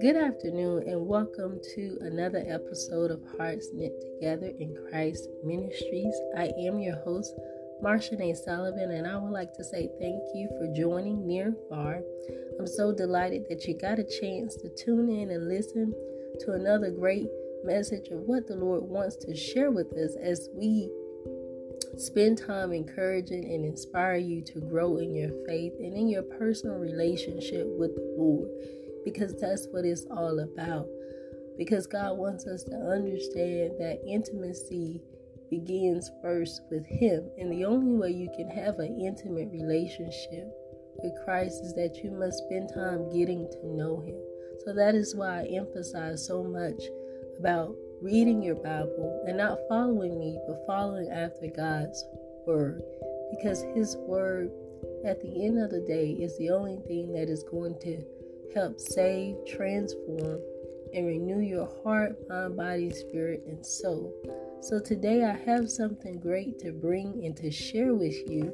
Good afternoon, and welcome to another episode of Hearts Knit Together in Christ Ministries. I am your host, Marsha A. Sullivan, and I would like to say thank you for joining near and far. I'm so delighted that you got a chance to tune in and listen to another great message of what the Lord wants to share with us as we spend time encouraging and inspire you to grow in your faith and in your personal relationship with the Lord because that's what it's all about. Because God wants us to understand that intimacy begins first with Him. And the only way you can have an intimate relationship with Christ is that you must spend time getting to know Him. So that is why I emphasize so much about reading your Bible and not following me, but following after God's Word. Because His Word, at the end of the day, is the only thing that is going to help save, transform, and renew your heart, mind, body, spirit, and soul. So today I have something great to bring and to share with you.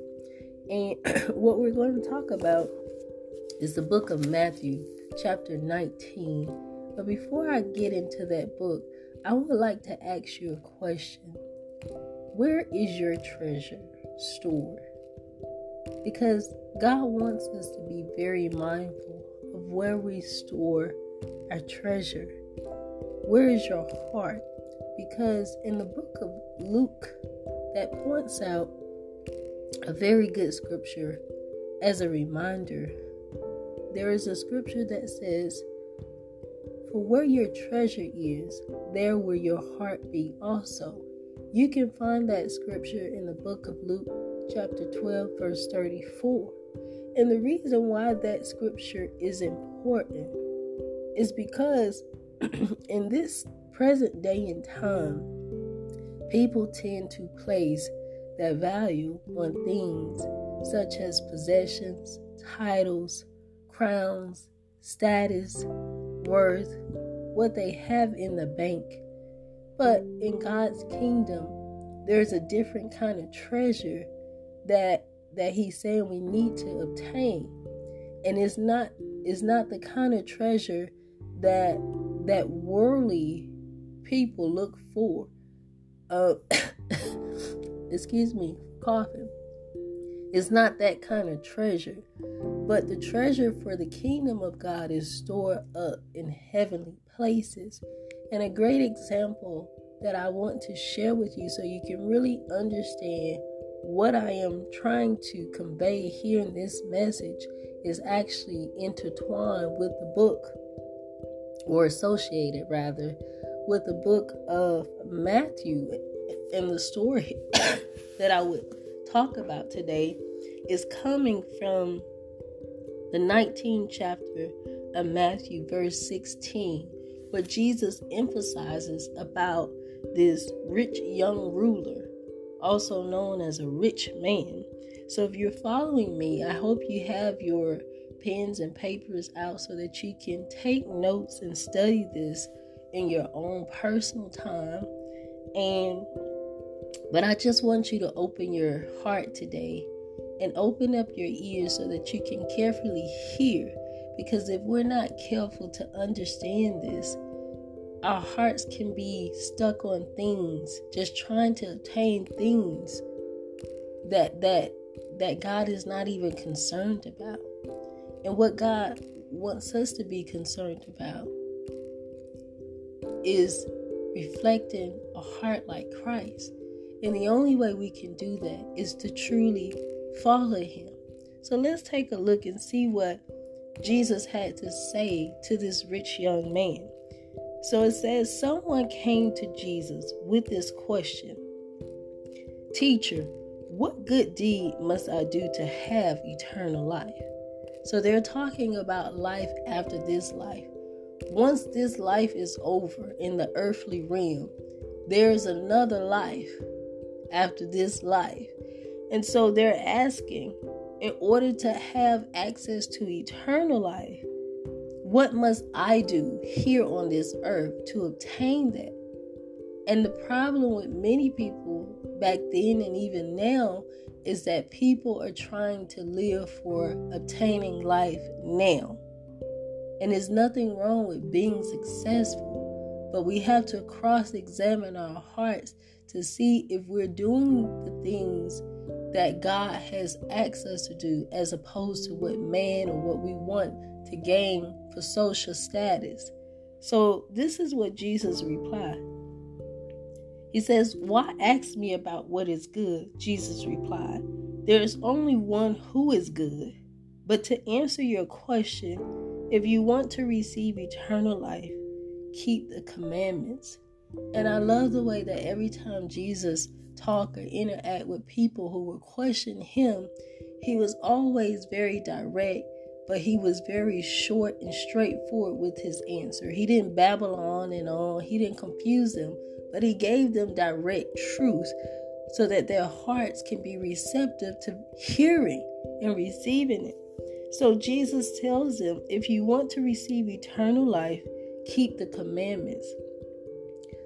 And what we're going to talk about is the book of Matthew, chapter 19. But before I get into that book, I would like to ask you a question. Where is your treasure stored? Because God wants us to be very mindful of where we store our treasure. Where is your heart? Because in the book of Luke, that points out a very good scripture as a reminder. There is a scripture that says, For where your treasure is, there will your heart be also. You can find that scripture in the book of Luke, chapter 12, verse 34. And the reason why that scripture is important is because in this present day and time, people tend to place their value on things such as possessions, titles, crowns, status, worth, what they have in the bank. But in God's kingdom, there's a different kind of treasure that that he's saying we need to obtain. And it's not it's not the kind of treasure that that worldly people look for. Uh, excuse me, coughing. It's not that kind of treasure. But the treasure for the kingdom of God is stored up in heavenly places. And a great example that I want to share with you so you can really understand what I am trying to convey here in this message is actually intertwined with the book, or associated rather, with the book of Matthew. And the story that I would talk about today is coming from the 19th chapter of Matthew, verse 16, where Jesus emphasizes about this rich young ruler also known as a rich man. So if you're following me, I hope you have your pens and papers out so that you can take notes and study this in your own personal time. And but I just want you to open your heart today and open up your ears so that you can carefully hear. Because if we're not careful to understand this, our hearts can be stuck on things, just trying to obtain things that that that God is not even concerned about. And what God wants us to be concerned about is reflecting a heart like Christ. And the only way we can do that is to truly follow him. So let's take a look and see what Jesus had to say to this rich young man. So it says, Someone came to Jesus with this question Teacher, what good deed must I do to have eternal life? So they're talking about life after this life. Once this life is over in the earthly realm, there is another life after this life. And so they're asking, in order to have access to eternal life, what must I do here on this earth to obtain that? And the problem with many people back then and even now is that people are trying to live for obtaining life now. And there's nothing wrong with being successful, but we have to cross examine our hearts to see if we're doing the things that God has asked us to do as opposed to what man or what we want to gain for social status. So, this is what Jesus replied. He says, Why ask me about what is good? Jesus replied, There is only one who is good. But to answer your question, if you want to receive eternal life, keep the commandments. And I love the way that every time Jesus talked or interact with people who were questioning him, he was always very direct, but he was very short and straightforward with his answer. He didn't babble on and on, he didn't confuse them, but he gave them direct truth so that their hearts can be receptive to hearing and receiving it. So Jesus tells them if you want to receive eternal life, keep the commandments.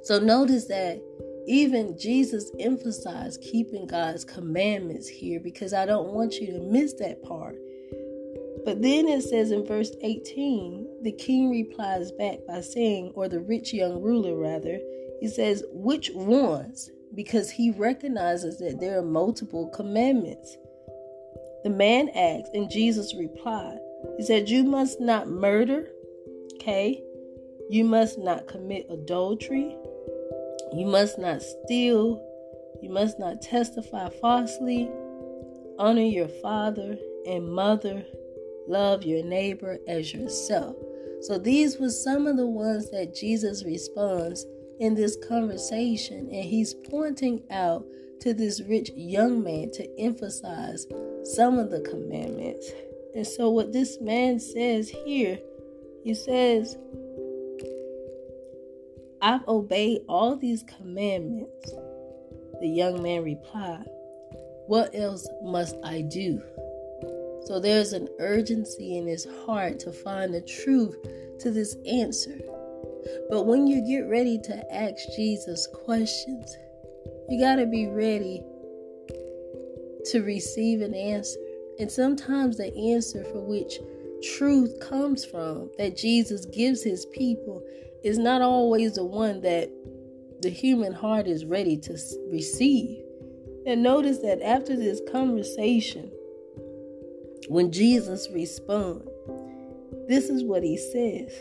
So notice that even Jesus emphasized keeping God's commandments here because I don't want you to miss that part. But then it says in verse 18, the king replies back by saying, or the rich young ruler rather, he says, which ones? Because he recognizes that there are multiple commandments. The man asked, and Jesus replied, He said, You must not murder, okay? You must not commit adultery. You must not steal. You must not testify falsely. Honor your father and mother. Love your neighbor as yourself. So these were some of the ones that Jesus responds in this conversation, and he's pointing out to this rich young man to emphasize some of the commandments. And so, what this man says here, he says, I've obeyed all these commandments. The young man replied, What else must I do? So there's an urgency in his heart to find the truth to this answer. But when you get ready to ask Jesus questions, you got to be ready to receive an answer. And sometimes the answer for which truth comes from, that Jesus gives his people, is not always the one that the human heart is ready to receive. And notice that after this conversation, when Jesus responds, this is what he says.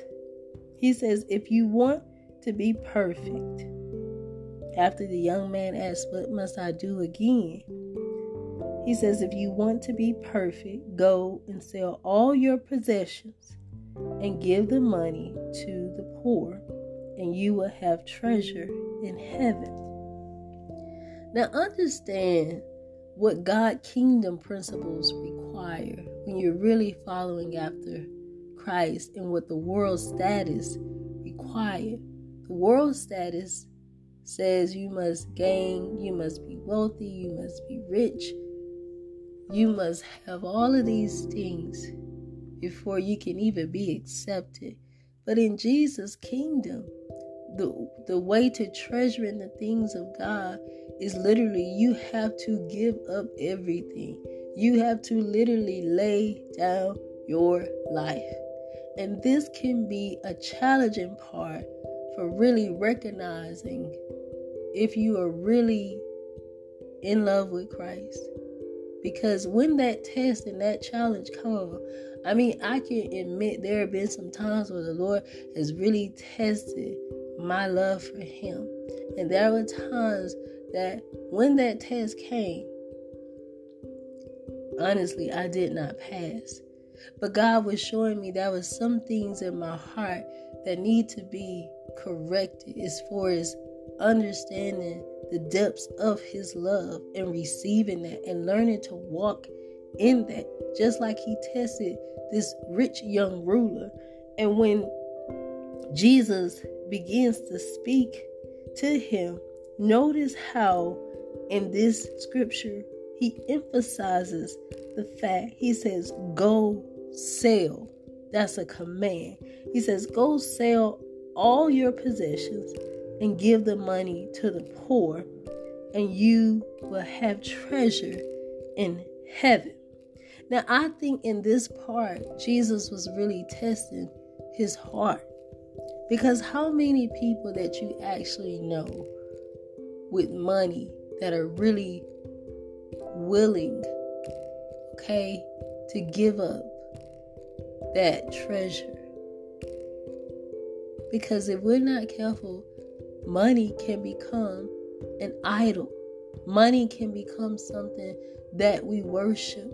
He says, If you want to be perfect, after the young man asked, What must I do again? He says, If you want to be perfect, go and sell all your possessions and give the money to the poor, and you will have treasure in heaven. Now, understand what God kingdom principles require when you're really following after Christ and what the world status required. The world status says you must gain, you must be wealthy, you must be rich, you must have all of these things before you can even be accepted. But in Jesus' kingdom, the the way to treasure in the things of God is literally you have to give up everything. You have to literally lay down your life. And this can be a challenging part for really recognizing if you are really in love with Christ. Because when that test and that challenge come, I mean, I can admit there have been some times where the Lord has really tested my love for Him. And there were times that when that test came, honestly, I did not pass. But God was showing me there was some things in my heart that need to be corrected as far as understanding the depths of his love and receiving that and learning to walk in that just like he tested this rich young ruler and when Jesus begins to speak to him notice how in this scripture he emphasizes the fact he says go sell. That's a command. He says, Go sell all your possessions and give the money to the poor, and you will have treasure in heaven. Now, I think in this part, Jesus was really testing his heart. Because how many people that you actually know with money that are really willing, okay, to give up that treasure? Because if we're not careful, money can become an idol. Money can become something that we worship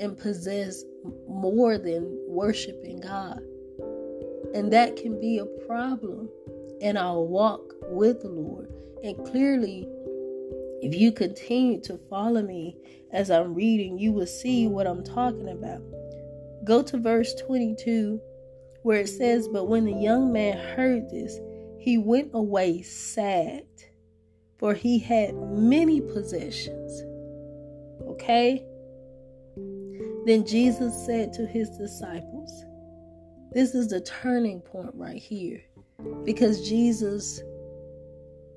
and possess more than worshiping God. And that can be a problem in our walk with the Lord. And clearly, if you continue to follow me as I'm reading, you will see what I'm talking about. Go to verse 22, where it says, But when the young man heard this, he went away sad, for he had many possessions. Okay? Then Jesus said to his disciples, This is the turning point right here. Because Jesus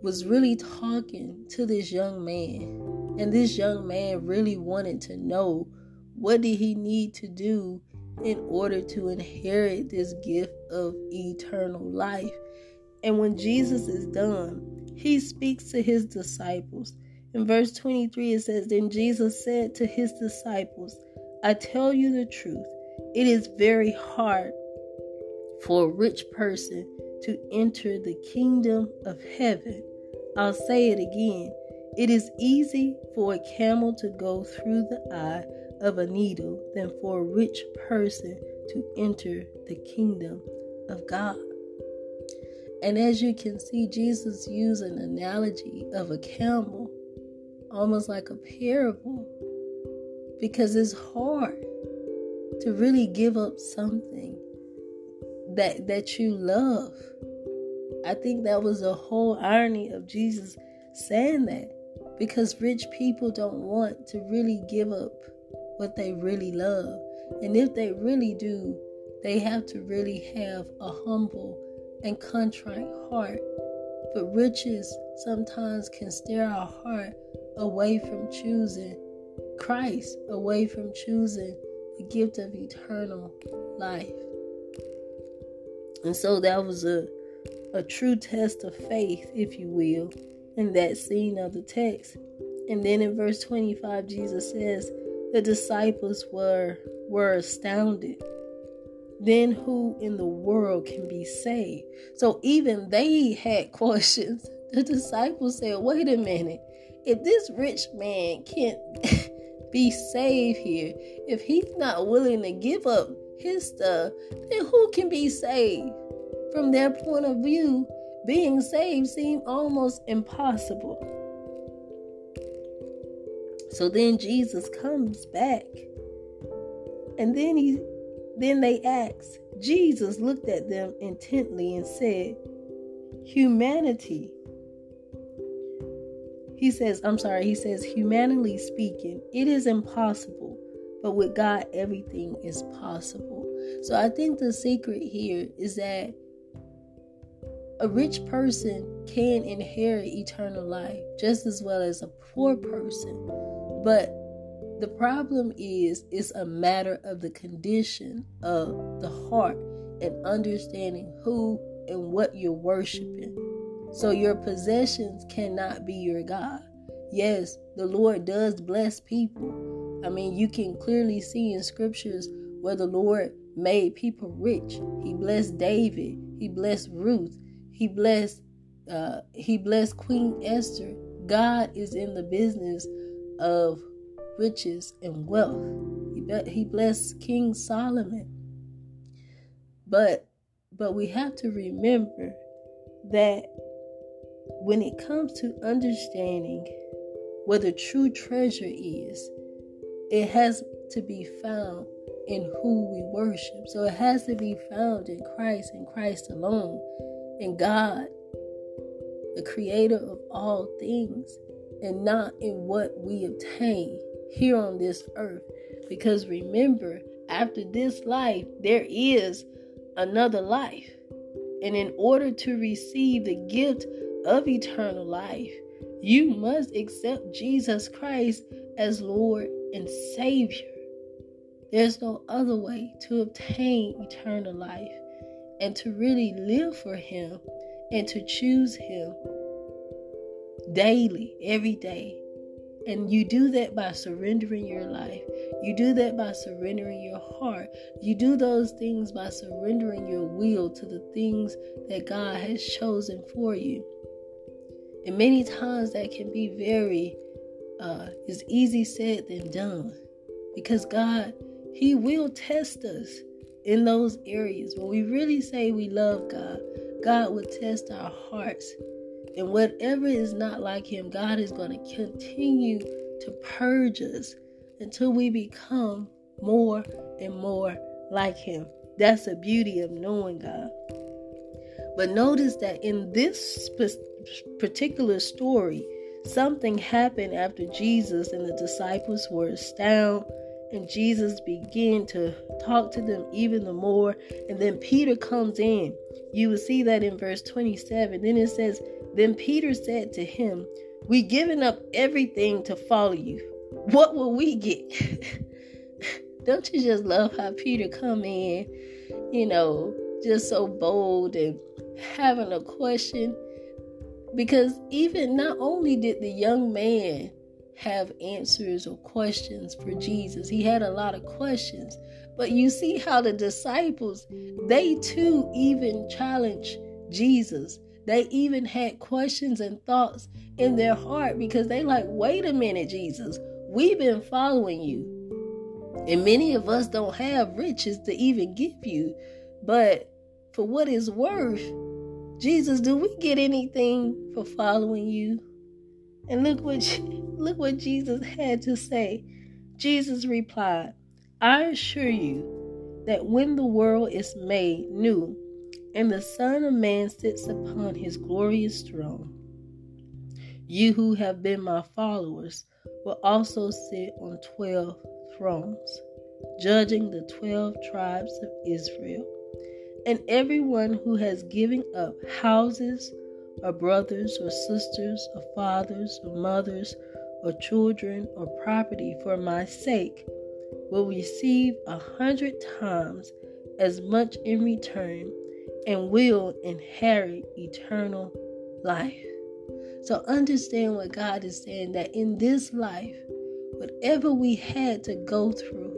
was really talking to this young man. And this young man really wanted to know what did he need to do in order to inherit this gift of eternal life. And when Jesus is done, he speaks to his disciples. In verse 23, it says, Then Jesus said to his disciples, I tell you the truth, it is very hard for a rich person to enter the kingdom of heaven. I'll say it again. It is easy for a camel to go through the eye of a needle than for a rich person to enter the kingdom of God. And as you can see, Jesus used an analogy of a camel, almost like a parable because it's hard to really give up something that that you love. I think that was the whole irony of Jesus saying that because rich people don't want to really give up what they really love. And if they really do, they have to really have a humble and contrite heart. But riches sometimes can steer our heart away from choosing Christ away from choosing the gift of eternal life. And so that was a, a true test of faith, if you will, in that scene of the text. And then in verse 25, Jesus says, the disciples were were astounded. Then who in the world can be saved? So even they had questions. The disciples said, wait a minute. If this rich man can't be saved here. If he's not willing to give up his stuff, then who can be saved? From their point of view, being saved seemed almost impossible. So then Jesus comes back. And then he then they asked. Jesus looked at them intently and said, Humanity he says, I'm sorry, he says, humanly speaking, it is impossible, but with God, everything is possible. So I think the secret here is that a rich person can inherit eternal life just as well as a poor person. But the problem is, it's a matter of the condition of the heart and understanding who and what you're worshiping. So your possessions cannot be your God. Yes, the Lord does bless people. I mean, you can clearly see in scriptures where the Lord made people rich. He blessed David. He blessed Ruth. He blessed uh, he blessed Queen Esther. God is in the business of riches and wealth. He, he blessed King Solomon. But but we have to remember that when it comes to understanding where the true treasure is, it has to be found in who we worship. So it has to be found in Christ and Christ alone, in God, the creator of all things, and not in what we obtain here on this earth. Because remember, after this life, there is another life. And in order to receive the gift of eternal life, you must accept Jesus Christ as Lord and Savior. There's no other way to obtain eternal life and to really live for Him and to choose Him daily, every day. And you do that by surrendering your life. You do that by surrendering your heart. You do those things by surrendering your will to the things that God has chosen for you. And many times that can be very, uh, is easy said than done. Because God, He will test us in those areas. When we really say we love God, God will test our hearts. And whatever is not like Him, God is going to continue to purge us until we become more and more like Him. That's the beauty of knowing God. But notice that in this particular story, something happened after Jesus and the disciples were astounded and Jesus began to talk to them even the more. And then Peter comes in. You will see that in verse 27. Then it says, Then Peter said to him, We given up everything to follow you. What will we get? Don't you just love how Peter come in, you know, just so bold and having a question? Because even not only did the young man have answers or questions for Jesus, he had a lot of questions. But you see how the disciples, they too even challenge Jesus. They even had questions and thoughts in their heart because they like, wait a minute, Jesus, we've been following you. And many of us don't have riches to even give you. But for what is worth, Jesus, do we get anything for following you? And look what look what Jesus had to say. Jesus replied, I assure you that when the world is made new and the Son of Man sits upon his glorious throne, you who have been my followers will also sit on 12 thrones, judging the 12 tribes of Israel. And everyone who has given up houses, or brothers, or sisters, or fathers, or mothers, or children, or property for my sake will receive a hundred times as much in return and will inherit eternal life. So understand what God is saying that in this life, whatever we had to go through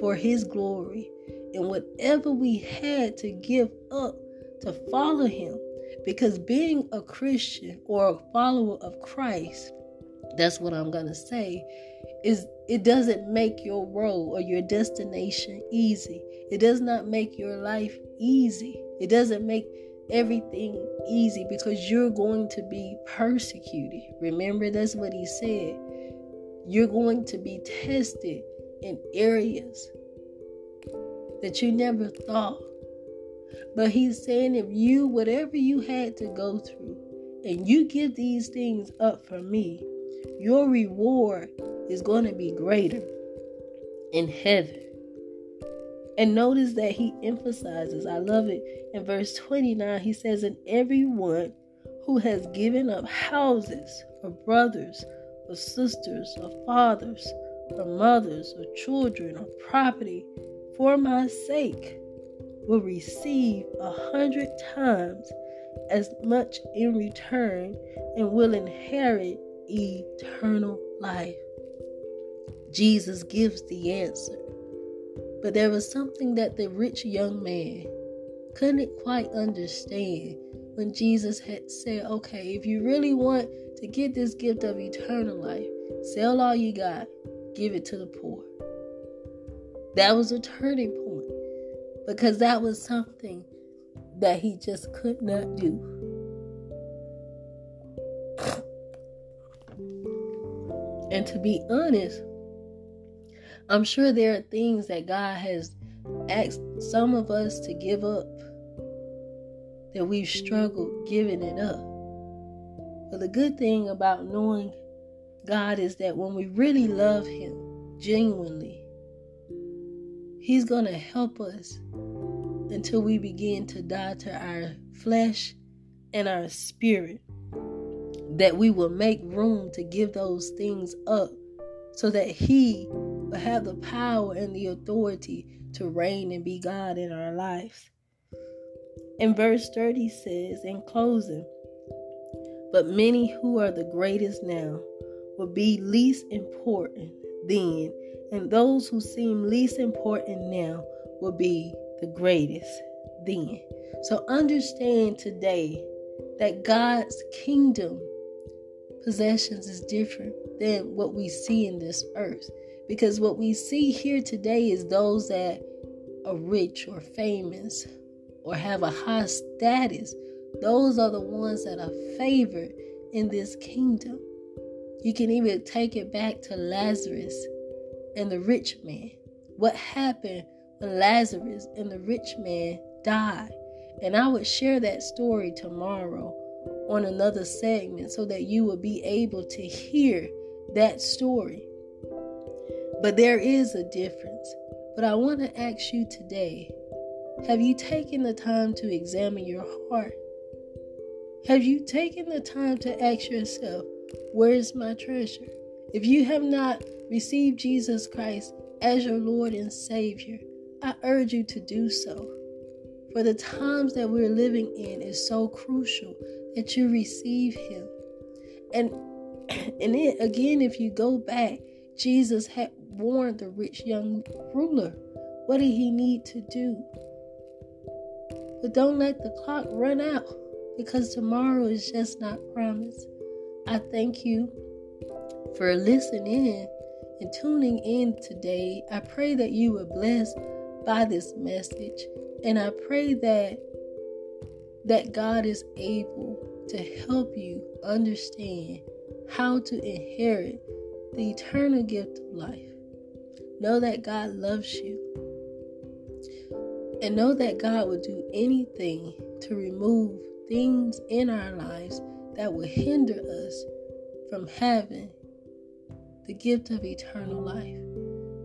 for His glory, and whatever we had to give up to follow him. Because being a Christian or a follower of Christ, that's what I'm going to say, is it doesn't make your road or your destination easy. It does not make your life easy. It doesn't make everything easy because you're going to be persecuted. Remember, that's what he said. You're going to be tested in areas that you never thought. But he's saying if you, whatever you had to go through, and you give these things up for me, your reward is going to be greater in heaven. And notice that he emphasizes, I love it, in verse 29, he says, And everyone who has given up houses, or brothers, or sisters, or fathers, or mothers, or children, or property for my sake will receive a hundred times as much in return and will inherit eternal life. Jesus gives the answer. But there was something that the rich young man couldn't quite understand when Jesus had said, Okay, if you really want to get this gift of eternal life, sell all you got, give it to the poor. That was a turning point because that was something that he just could not do. And to be honest, I'm sure there are things that God has asked some of us to give up that we've struggled giving it up. But the good thing about knowing God is that when we really love Him genuinely, He's going to help us until we begin to die to our flesh and our spirit. That we will make room to give those things up so that he have the power and the authority to reign and be God in our lives. And verse 30 says, in closing, but many who are the greatest now will be least important then, and those who seem least important now will be the greatest then. So understand today that God's kingdom possessions is different than what we see in this earth. Because what we see here today is those that are rich or famous or have a high status. Those are the ones that are favored in this kingdom. You can even take it back to Lazarus and the rich man. What happened when Lazarus and the rich man died? And I would share that story tomorrow on another segment so that you will be able to hear that story. But there is a difference. But I want to ask you today have you taken the time to examine your heart? Have you taken the time to ask yourself, where is my treasure? If you have not received Jesus Christ as your Lord and Savior, I urge you to do so. For the times that we're living in is so crucial that you receive Him. And and then again, if you go back, Jesus had warned the rich young ruler. What did he need to do? But don't let the clock run out because tomorrow is just not promised. I thank you for listening and tuning in today. I pray that you were blessed by this message and I pray that that God is able to help you understand how to inherit the eternal gift of life. Know that God loves you. And know that God will do anything to remove things in our lives that will hinder us from having the gift of eternal life.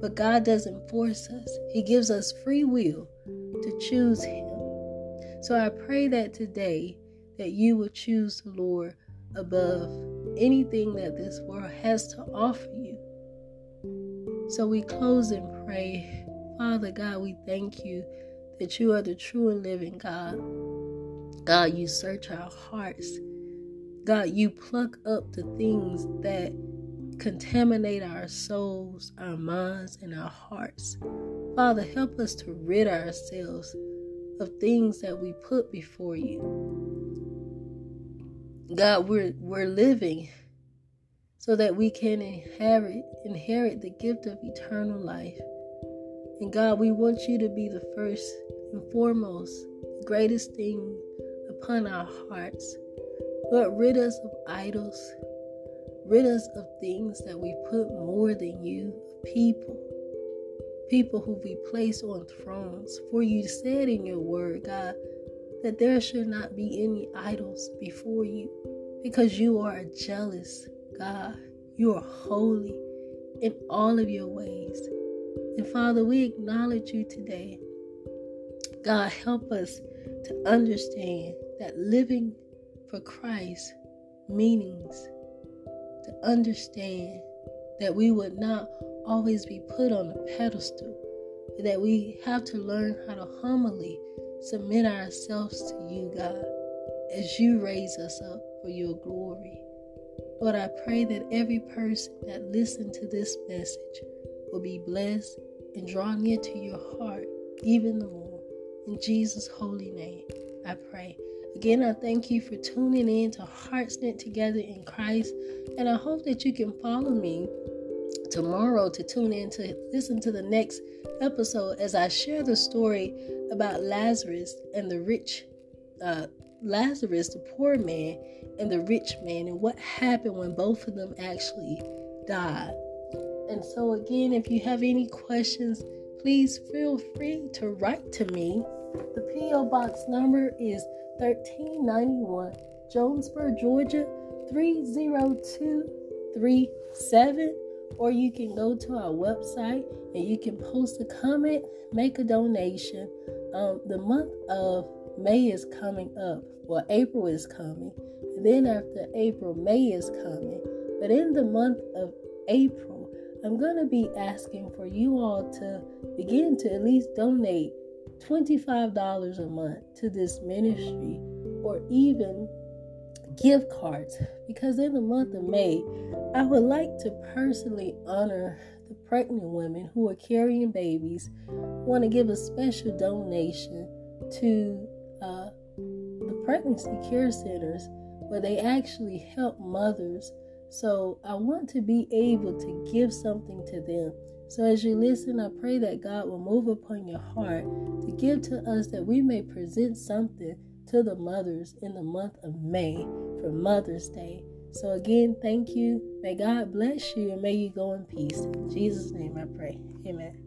But God doesn't force us, He gives us free will to choose Him. So I pray that today that you will choose the Lord above anything that this world has to offer. So we close and pray. Father God, we thank you that you are the true and living God. God, you search our hearts. God, you pluck up the things that contaminate our souls, our minds, and our hearts. Father, help us to rid ourselves of things that we put before you. God, we're we're living so that we can inherit inherit the gift of eternal life. And God, we want you to be the first and foremost, the greatest thing upon our hearts. Lord, rid us of idols. Rid us of things that we put more than you, people. People who we place on thrones. For you said in your word, God, that there should not be any idols before you because you are a jealous God. You are holy in all of your ways. And Father, we acknowledge you today. God, help us to understand that living for Christ meanings to understand that we would not always be put on a pedestal, that we have to learn how to humbly submit ourselves to you, God, as you raise us up for your glory. Lord, I pray that every person that listened to this message will be blessed and draw near to your heart even the more. In Jesus' holy name, I pray. Again, I thank you for tuning in to Hearts Knit Together in Christ, and I hope that you can follow me tomorrow to tune in to listen to the next episode as I share the story about Lazarus and the rich uh, Lazarus, the poor man, and the rich man, and what happened when both of them actually died. And so, again, if you have any questions, please feel free to write to me. The P.O. Box number is 1391, Jonesboro, Georgia 30237 or you can go to our website and you can post a comment, make a donation. Um, the month of May is coming up, well, April is coming, then after April, May is coming. But in the month of April, I'm going to be asking for you all to begin to at least donate $25 a month to this ministry or even gift cards because in the month of May, I would like to personally honor the pregnant women who are carrying babies. Want to give a special donation to pregnancy care centers where they actually help mothers. So I want to be able to give something to them. So as you listen, I pray that God will move upon your heart to give to us that we may present something to the mothers in the month of May for Mother's Day. So again, thank you. May God bless you and may you go in peace. In Jesus' name I pray. Amen.